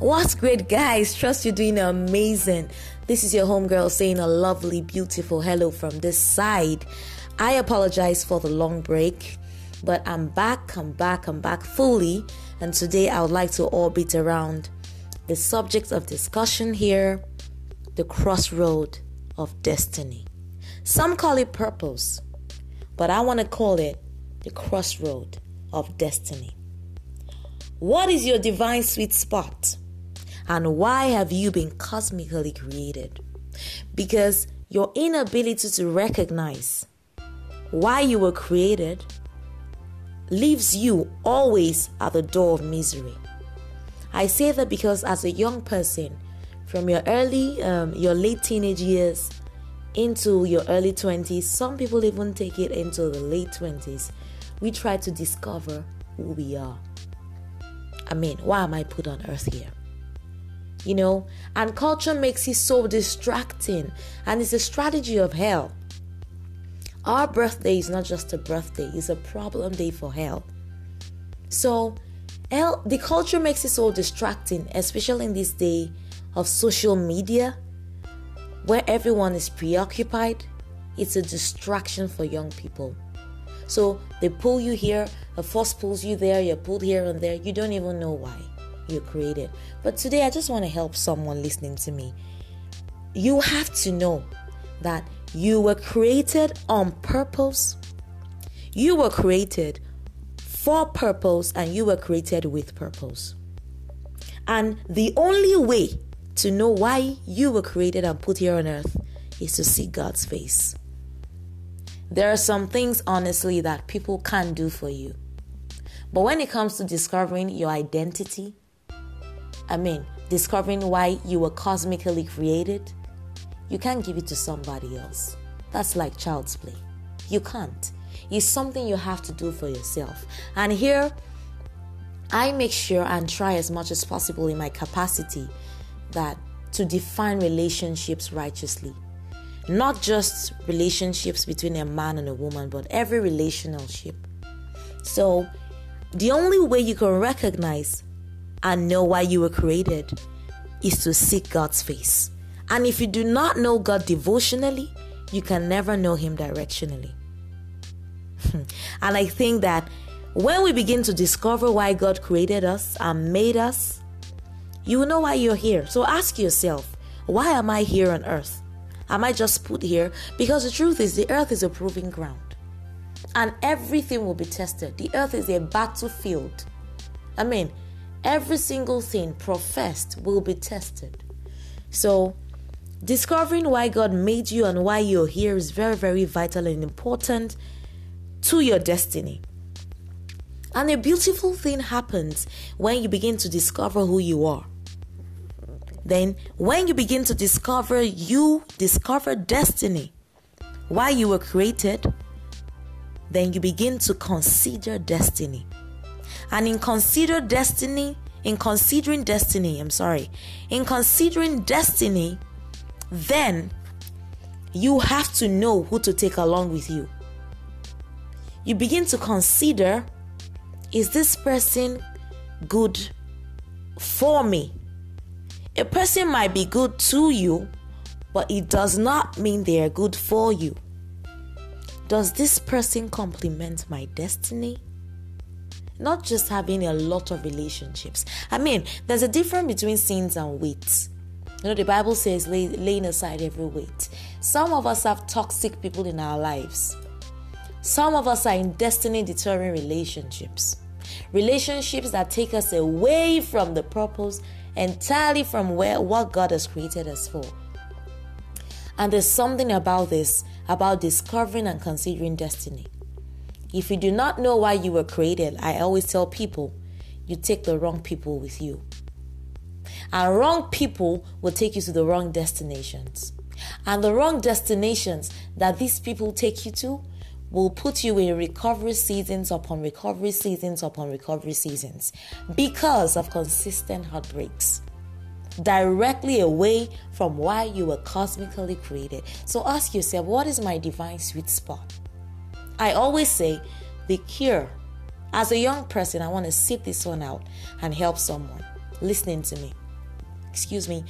What's great, guys? Trust you're doing amazing. This is your homegirl saying a lovely, beautiful hello from this side. I apologize for the long break, but I'm back, I'm back, I'm back fully. And today I would like to orbit around the subject of discussion here the crossroad of destiny. Some call it purpose, but I want to call it the crossroad of destiny. What is your divine sweet spot? And why have you been cosmically created? Because your inability to recognize why you were created leaves you always at the door of misery. I say that because as a young person, from your early, um, your late teenage years into your early 20s, some people even take it into the late 20s, we try to discover who we are. I mean, why am I put on earth here? You know, and culture makes it so distracting, and it's a strategy of hell. Our birthday is not just a birthday, it's a problem day for hell. So, hell, the culture makes it so distracting, especially in this day of social media where everyone is preoccupied. It's a distraction for young people. So they pull you here, a force pulls you there, you're pulled here and there. You don't even know why you're created. But today I just want to help someone listening to me. You have to know that you were created on purpose. You were created for purpose and you were created with purpose. And the only way to know why you were created and put here on earth is to see God's face. There are some things, honestly, that people can't do for you. But when it comes to discovering your identity, I mean, discovering why you were cosmically created, you can't give it to somebody else. That's like child's play. You can't. It's something you have to do for yourself. And here, I make sure and try as much as possible in my capacity that to define relationships righteously. Not just relationships between a man and a woman, but every relationship. So, the only way you can recognize and know why you were created is to seek God's face. And if you do not know God devotionally, you can never know Him directionally. and I think that when we begin to discover why God created us and made us, you will know why you're here. So ask yourself, why am I here on earth? Am I just put here? Because the truth is, the earth is a proving ground. And everything will be tested. The earth is a battlefield. I mean, every single thing professed will be tested. So, discovering why God made you and why you're here is very, very vital and important to your destiny. And a beautiful thing happens when you begin to discover who you are. Then, when you begin to discover, you discover destiny, why you were created, then you begin to consider destiny. And in consider destiny, in considering destiny, I'm sorry, in considering destiny, then you have to know who to take along with you. You begin to consider is this person good for me? A person might be good to you, but it does not mean they are good for you. Does this person complement my destiny? Not just having a lot of relationships. I mean, there's a difference between sins and weights. You know, the Bible says lay, laying aside every weight. Some of us have toxic people in our lives. Some of us are in destiny deterring relationships. Relationships that take us away from the purpose entirely from where what God has created us for. And there's something about this, about discovering and considering destiny. If you do not know why you were created, I always tell people, you take the wrong people with you. And wrong people will take you to the wrong destinations. And the wrong destinations that these people take you to will put you in recovery seasons upon recovery seasons upon recovery seasons because of consistent heartbreaks directly away from why you were cosmically created. So ask yourself, what is my divine sweet spot? I always say the cure. As a young person, I want to sit this one out and help someone listening to me. excuse me,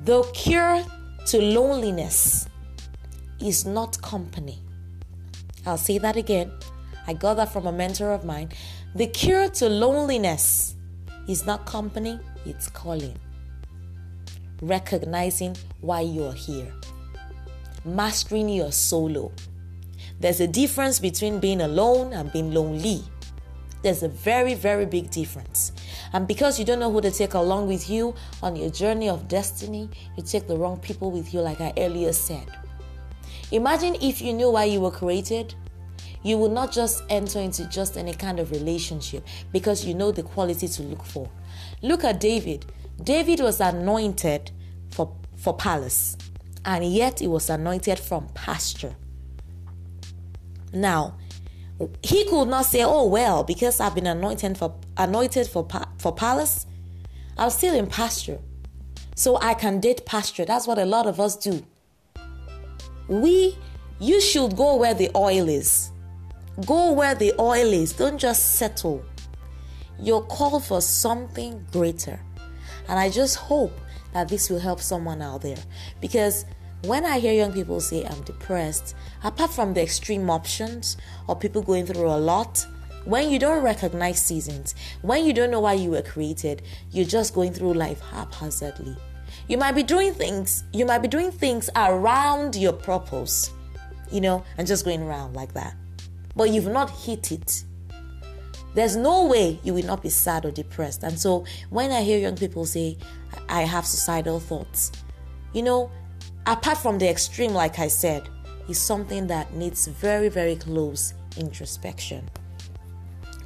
the cure to loneliness is not company. I'll say that again. I got that from a mentor of mine. The cure to loneliness is not company, it's calling. Recognizing why you're here. Mastering your solo. There's a difference between being alone and being lonely. There's a very, very big difference. And because you don't know who to take along with you on your journey of destiny, you take the wrong people with you, like I earlier said. Imagine if you knew why you were created, you would not just enter into just any kind of relationship because you know the quality to look for. Look at David. David was anointed for, for palace, and yet he was anointed from pasture. Now, he could not say, "Oh well, because I've been anointed for anointed for for palace, I'm still in pasture, so I can date pasture." That's what a lot of us do. We, you should go where the oil is. Go where the oil is. Don't just settle. You're called for something greater, and I just hope that this will help someone out there because when I hear young people say I'm depressed, apart from the extreme options or people going through a lot, when you don't recognize seasons, when you don't know why you were created, you're just going through life haphazardly. You might be doing things, you might be doing things around your purpose, you know, and just going around like that. But you've not hit it. There's no way you will not be sad or depressed. And so when I hear young people say, I have suicidal thoughts, you know, apart from the extreme, like I said, is something that needs very, very close introspection.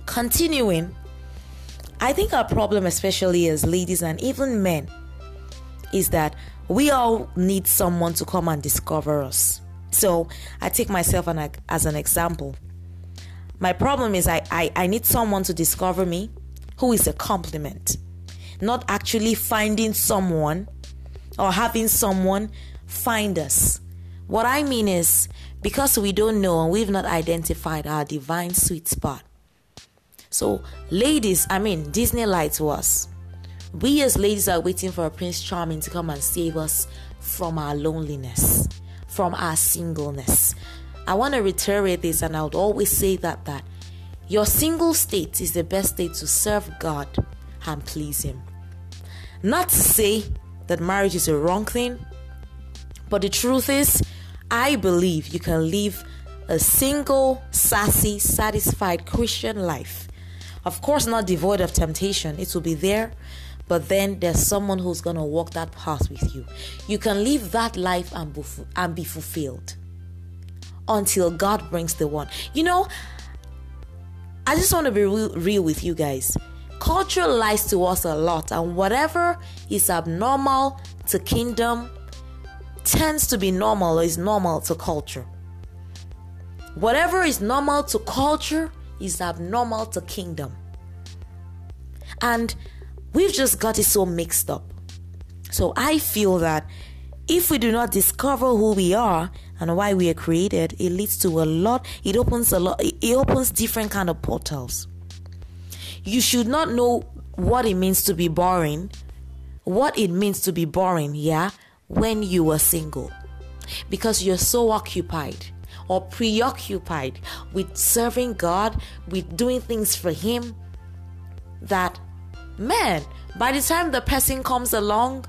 Continuing, I think our problem, especially as ladies and even men, is that we all need someone to come and discover us. So I take myself an, as an example. My problem is I, I, I need someone to discover me who is a compliment, not actually finding someone or having someone find us. What I mean is, because we don't know and we've not identified our divine sweet spot. So, ladies, I mean, Disney lied to us. We as ladies are waiting for a Prince Charming to come and save us from our loneliness, from our singleness. I want to reiterate this, and I would always say that that your single state is the best state to serve God and please Him. Not to say that marriage is a wrong thing, but the truth is, I believe you can live a single, sassy, satisfied Christian life. Of course, not devoid of temptation, it will be there, but then there's someone who's going to walk that path with you. You can live that life and be, and be fulfilled until God brings the one. You know, I just want to be real, real with you guys. Culture lies to us a lot, and whatever is abnormal to kingdom tends to be normal or is normal to culture. Whatever is normal to culture is abnormal to kingdom. And we've just got it so mixed up. So I feel that if we do not discover who we are and why we are created, it leads to a lot, it opens a lot, it opens different kind of portals. You should not know what it means to be boring, what it means to be boring, yeah, when you were single because you're so occupied or preoccupied with serving God, with doing things for Him, that man, by the time the person comes along,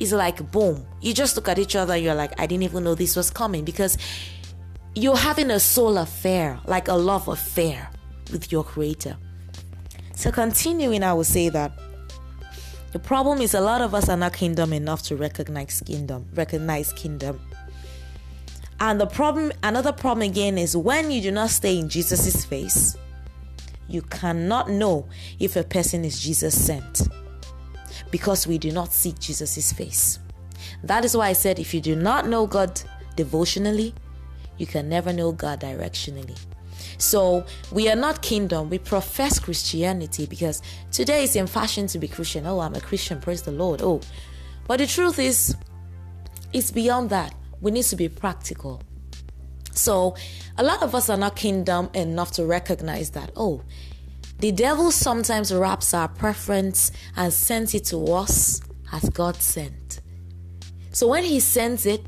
it's like boom. You just look at each other, you're like, I didn't even know this was coming because you're having a soul affair, like a love affair with your Creator. So, continuing, I will say that the problem is a lot of us are not kingdom enough to recognize kingdom, recognize kingdom. And the problem, another problem again is when you do not stay in Jesus' face, you cannot know if a person is Jesus sent because we do not seek Jesus' face. That is why I said if you do not know God devotionally, you can never know God directionally. So we are not kingdom, we profess Christianity because today it's in fashion to be Christian. Oh, I'm a Christian, praise the Lord. Oh, but the truth is, it's beyond that. We need to be practical. So a lot of us are not kingdom enough to recognize that, oh, the devil sometimes wraps our preference and sends it to us as God sent. So when He sends it,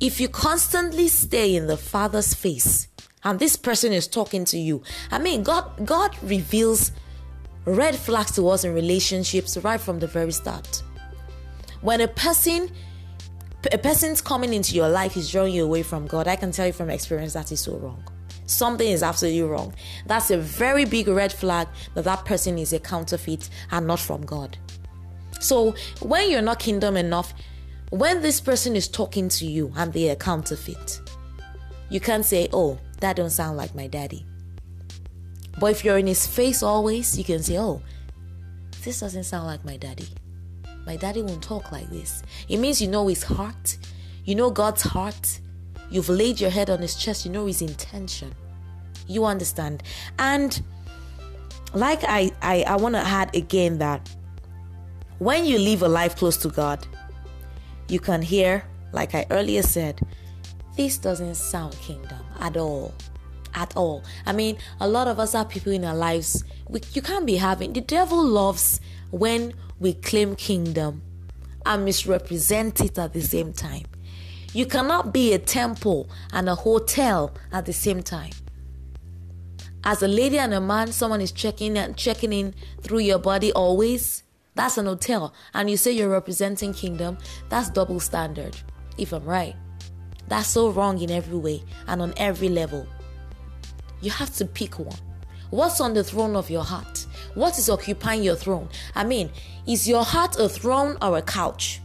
if you constantly stay in the Father's face and this person is talking to you, I mean, God, God reveals red flags to us in relationships right from the very start. When a person a person's coming into your life is drawing you away from God, I can tell you from experience that is so wrong. Something is absolutely wrong. That's a very big red flag that that person is a counterfeit and not from God. So when you're not kingdom enough, when this person is talking to you and they are counterfeit, you can't say, "Oh, that don't sound like my daddy." But if you're in his face always, you can say, "Oh, this doesn't sound like my daddy." My daddy won't talk like this. It means you know his heart, you know God's heart. You've laid your head on his chest, you know his intention. You understand? And like I, I, I want to add again that when you live a life close to God, you can hear, like I earlier said, this doesn't sound kingdom at all. At all. I mean, a lot of us are people in our lives. We, you can't be having. The devil loves when we claim kingdom and misrepresent it at the same time. You cannot be a temple and a hotel at the same time. As a lady and a man, someone is checking and checking in through your body always. That's an hotel. And you say you're representing kingdom. That's double standard, if I'm right. That's so wrong in every way and on every level. You have to pick one. What's on the throne of your heart? What is occupying your throne? I mean, is your heart a throne or a couch?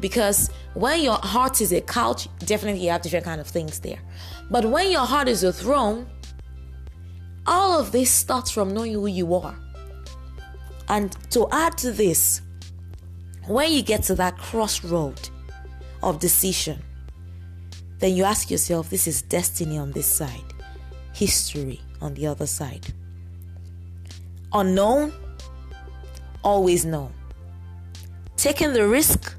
Because when your heart is a couch, definitely you have different kind of things there. But when your heart is a throne, all of this starts from knowing who you are. And to add to this, when you get to that crossroad of decision, then you ask yourself, this is destiny on this side, history on the other side. Unknown, always known. Taking the risk,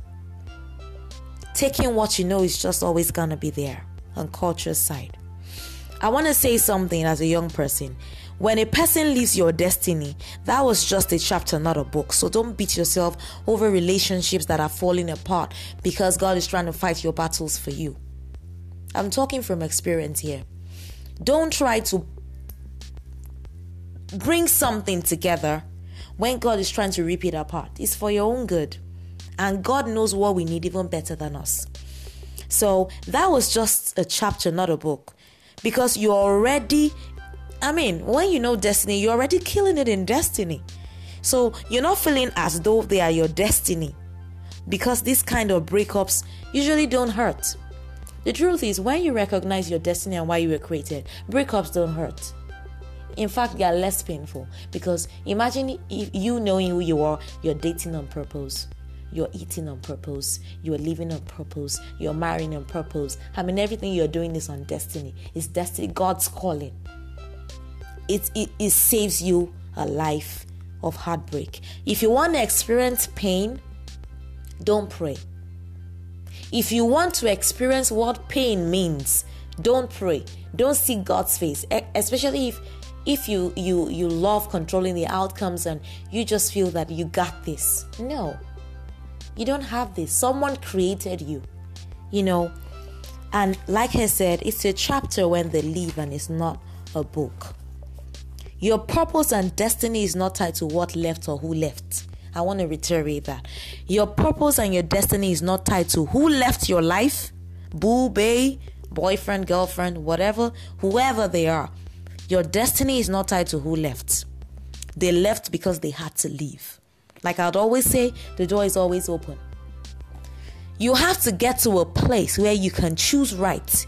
taking what you know is just always gonna be there on culture's side. I want to say something as a young person. When a person leaves your destiny, that was just a chapter, not a book. So don't beat yourself over relationships that are falling apart because God is trying to fight your battles for you. I'm talking from experience here. Don't try to bring something together when God is trying to rip it apart. It's for your own good. And God knows what we need even better than us. So that was just a chapter, not a book. Because you're already, I mean, when you know destiny, you're already killing it in destiny. So you're not feeling as though they are your destiny. Because these kind of breakups usually don't hurt. The truth is, when you recognize your destiny and why you were created, breakups don't hurt. In fact, they are less painful because imagine if you knowing who you are, you're dating on purpose, you're eating on purpose, you're living on purpose, you're marrying on purpose. I mean, everything you're doing is on destiny. It's destiny, God's calling. It, it, it saves you a life of heartbreak. If you want to experience pain, don't pray. If you want to experience what pain means, don't pray. Don't see God's face, especially if if you you you love controlling the outcomes and you just feel that you got this. No. You don't have this. Someone created you you know? And like i said it's a chapter when they leave and it's not a book. Your purpose and destiny is not tied to what left or who left i want to reiterate that your purpose and your destiny is not tied to who left your life boo bay boyfriend girlfriend whatever whoever they are your destiny is not tied to who left. They left because they had to leave. Like I'd always say, the door is always open. You have to get to a place where you can choose right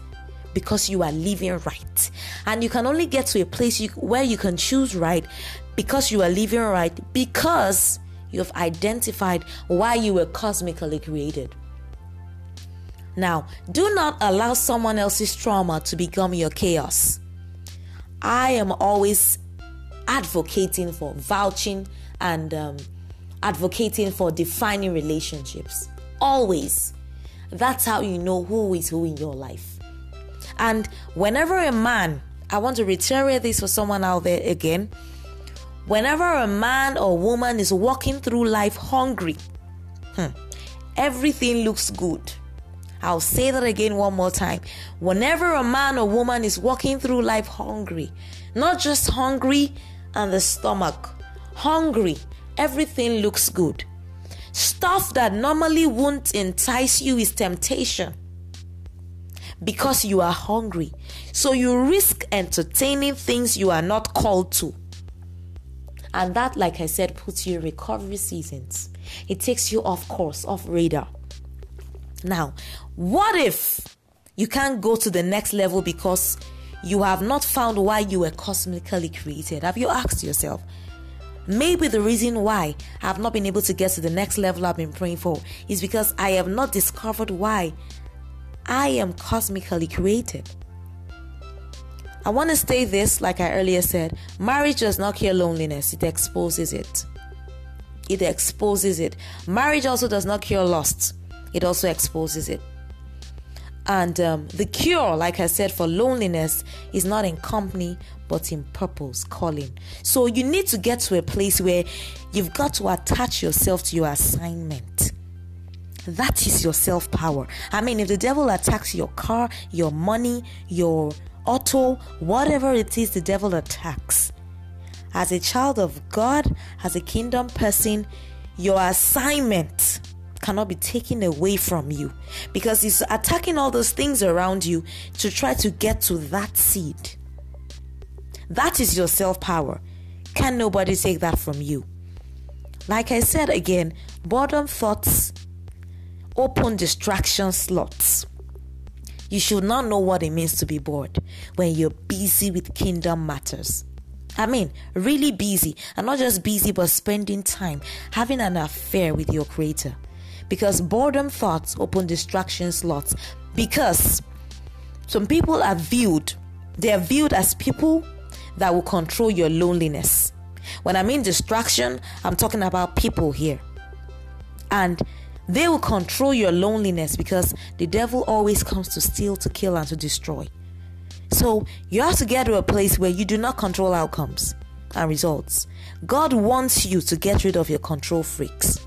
because you are living right. And you can only get to a place you, where you can choose right because you are living right because you've identified why you were cosmically created. Now, do not allow someone else's trauma to become your chaos. I am always advocating for vouching and um, advocating for defining relationships. Always. That's how you know who is who in your life. And whenever a man, I want to reiterate this for someone out there again. Whenever a man or woman is walking through life hungry, hmm, everything looks good. I'll say that again one more time. Whenever a man or woman is walking through life hungry, not just hungry and the stomach, hungry, everything looks good. Stuff that normally won't entice you is temptation because you are hungry. So you risk entertaining things you are not called to. And that, like I said, puts you in recovery seasons. It takes you off course, off radar. Now, what if you can't go to the next level because you have not found why you were cosmically created? Have you asked yourself? Maybe the reason why I have not been able to get to the next level I've been praying for is because I have not discovered why I am cosmically created. I want to say this, like I earlier said marriage does not cure loneliness, it exposes it. It exposes it. Marriage also does not cure lust, it also exposes it. And um, the cure, like I said, for loneliness is not in company, but in purpose, calling. So you need to get to a place where you've got to attach yourself to your assignment. That is your self power. I mean, if the devil attacks your car, your money, your auto, whatever it is the devil attacks, as a child of God, as a kingdom person, your assignment cannot be taken away from you because he's attacking all those things around you to try to get to that seed. That is your self power. Can nobody take that from you? Like I said again, boredom thoughts open distraction slots. You should not know what it means to be bored when you're busy with kingdom matters. I mean, really busy, and not just busy, but spending time having an affair with your creator. Because boredom thoughts open distraction slots. Because some people are viewed they are viewed as people that will control your loneliness. When i mean distraction i'm talking about people here. And they will control your loneliness because the devil always comes to steal to kill and to destroy so you have to get to a place where you do not control outcomes and results god wants you to get rid of your control freaks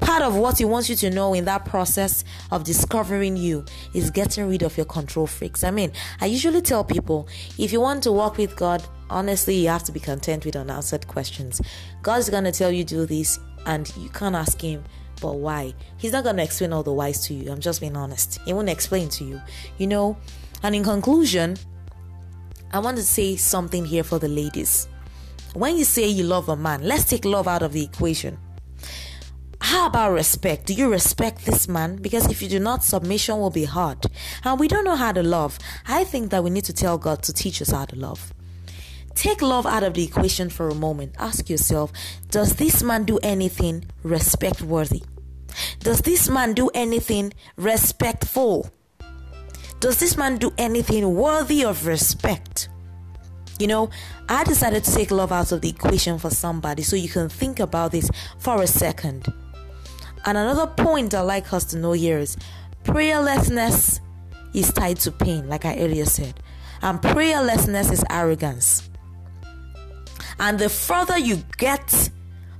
Part of what he wants you to know in that process of discovering you is getting rid of your control freaks. I mean, I usually tell people if you want to walk with God, honestly, you have to be content with unanswered questions. God's going to tell you do this, and you can't ask Him, but why? He's not going to explain all the whys to you. I'm just being honest. He won't explain to you, you know. And in conclusion, I want to say something here for the ladies. When you say you love a man, let's take love out of the equation. How about respect? Do you respect this man? Because if you do not, submission will be hard. And we don't know how to love. I think that we need to tell God to teach us how to love. Take love out of the equation for a moment. Ask yourself Does this man do anything respect worthy? Does this man do anything respectful? Does this man do anything worthy of respect? You know, I decided to take love out of the equation for somebody so you can think about this for a second. And another point I'd like us to know here is prayerlessness is tied to pain, like I earlier said. And prayerlessness is arrogance. And the further you get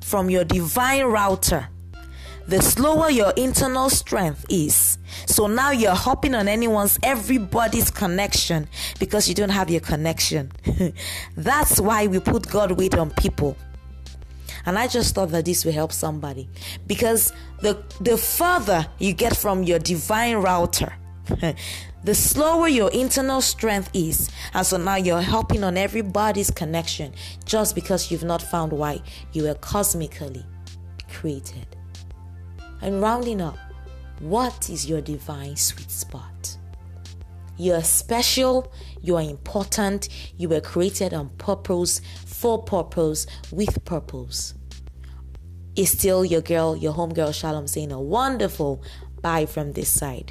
from your divine router, the slower your internal strength is. So now you're hopping on anyone's, everybody's connection because you don't have your connection. That's why we put God weight on people. And I just thought that this will help somebody because the the further you get from your divine router, the slower your internal strength is. And so now you're helping on everybody's connection just because you've not found why you were cosmically created. And rounding up, what is your divine sweet spot? You're special, you are important, you were created on purpose, for purpose, with purpose is still your girl, your homegirl Shalom saying a wonderful bye from this side.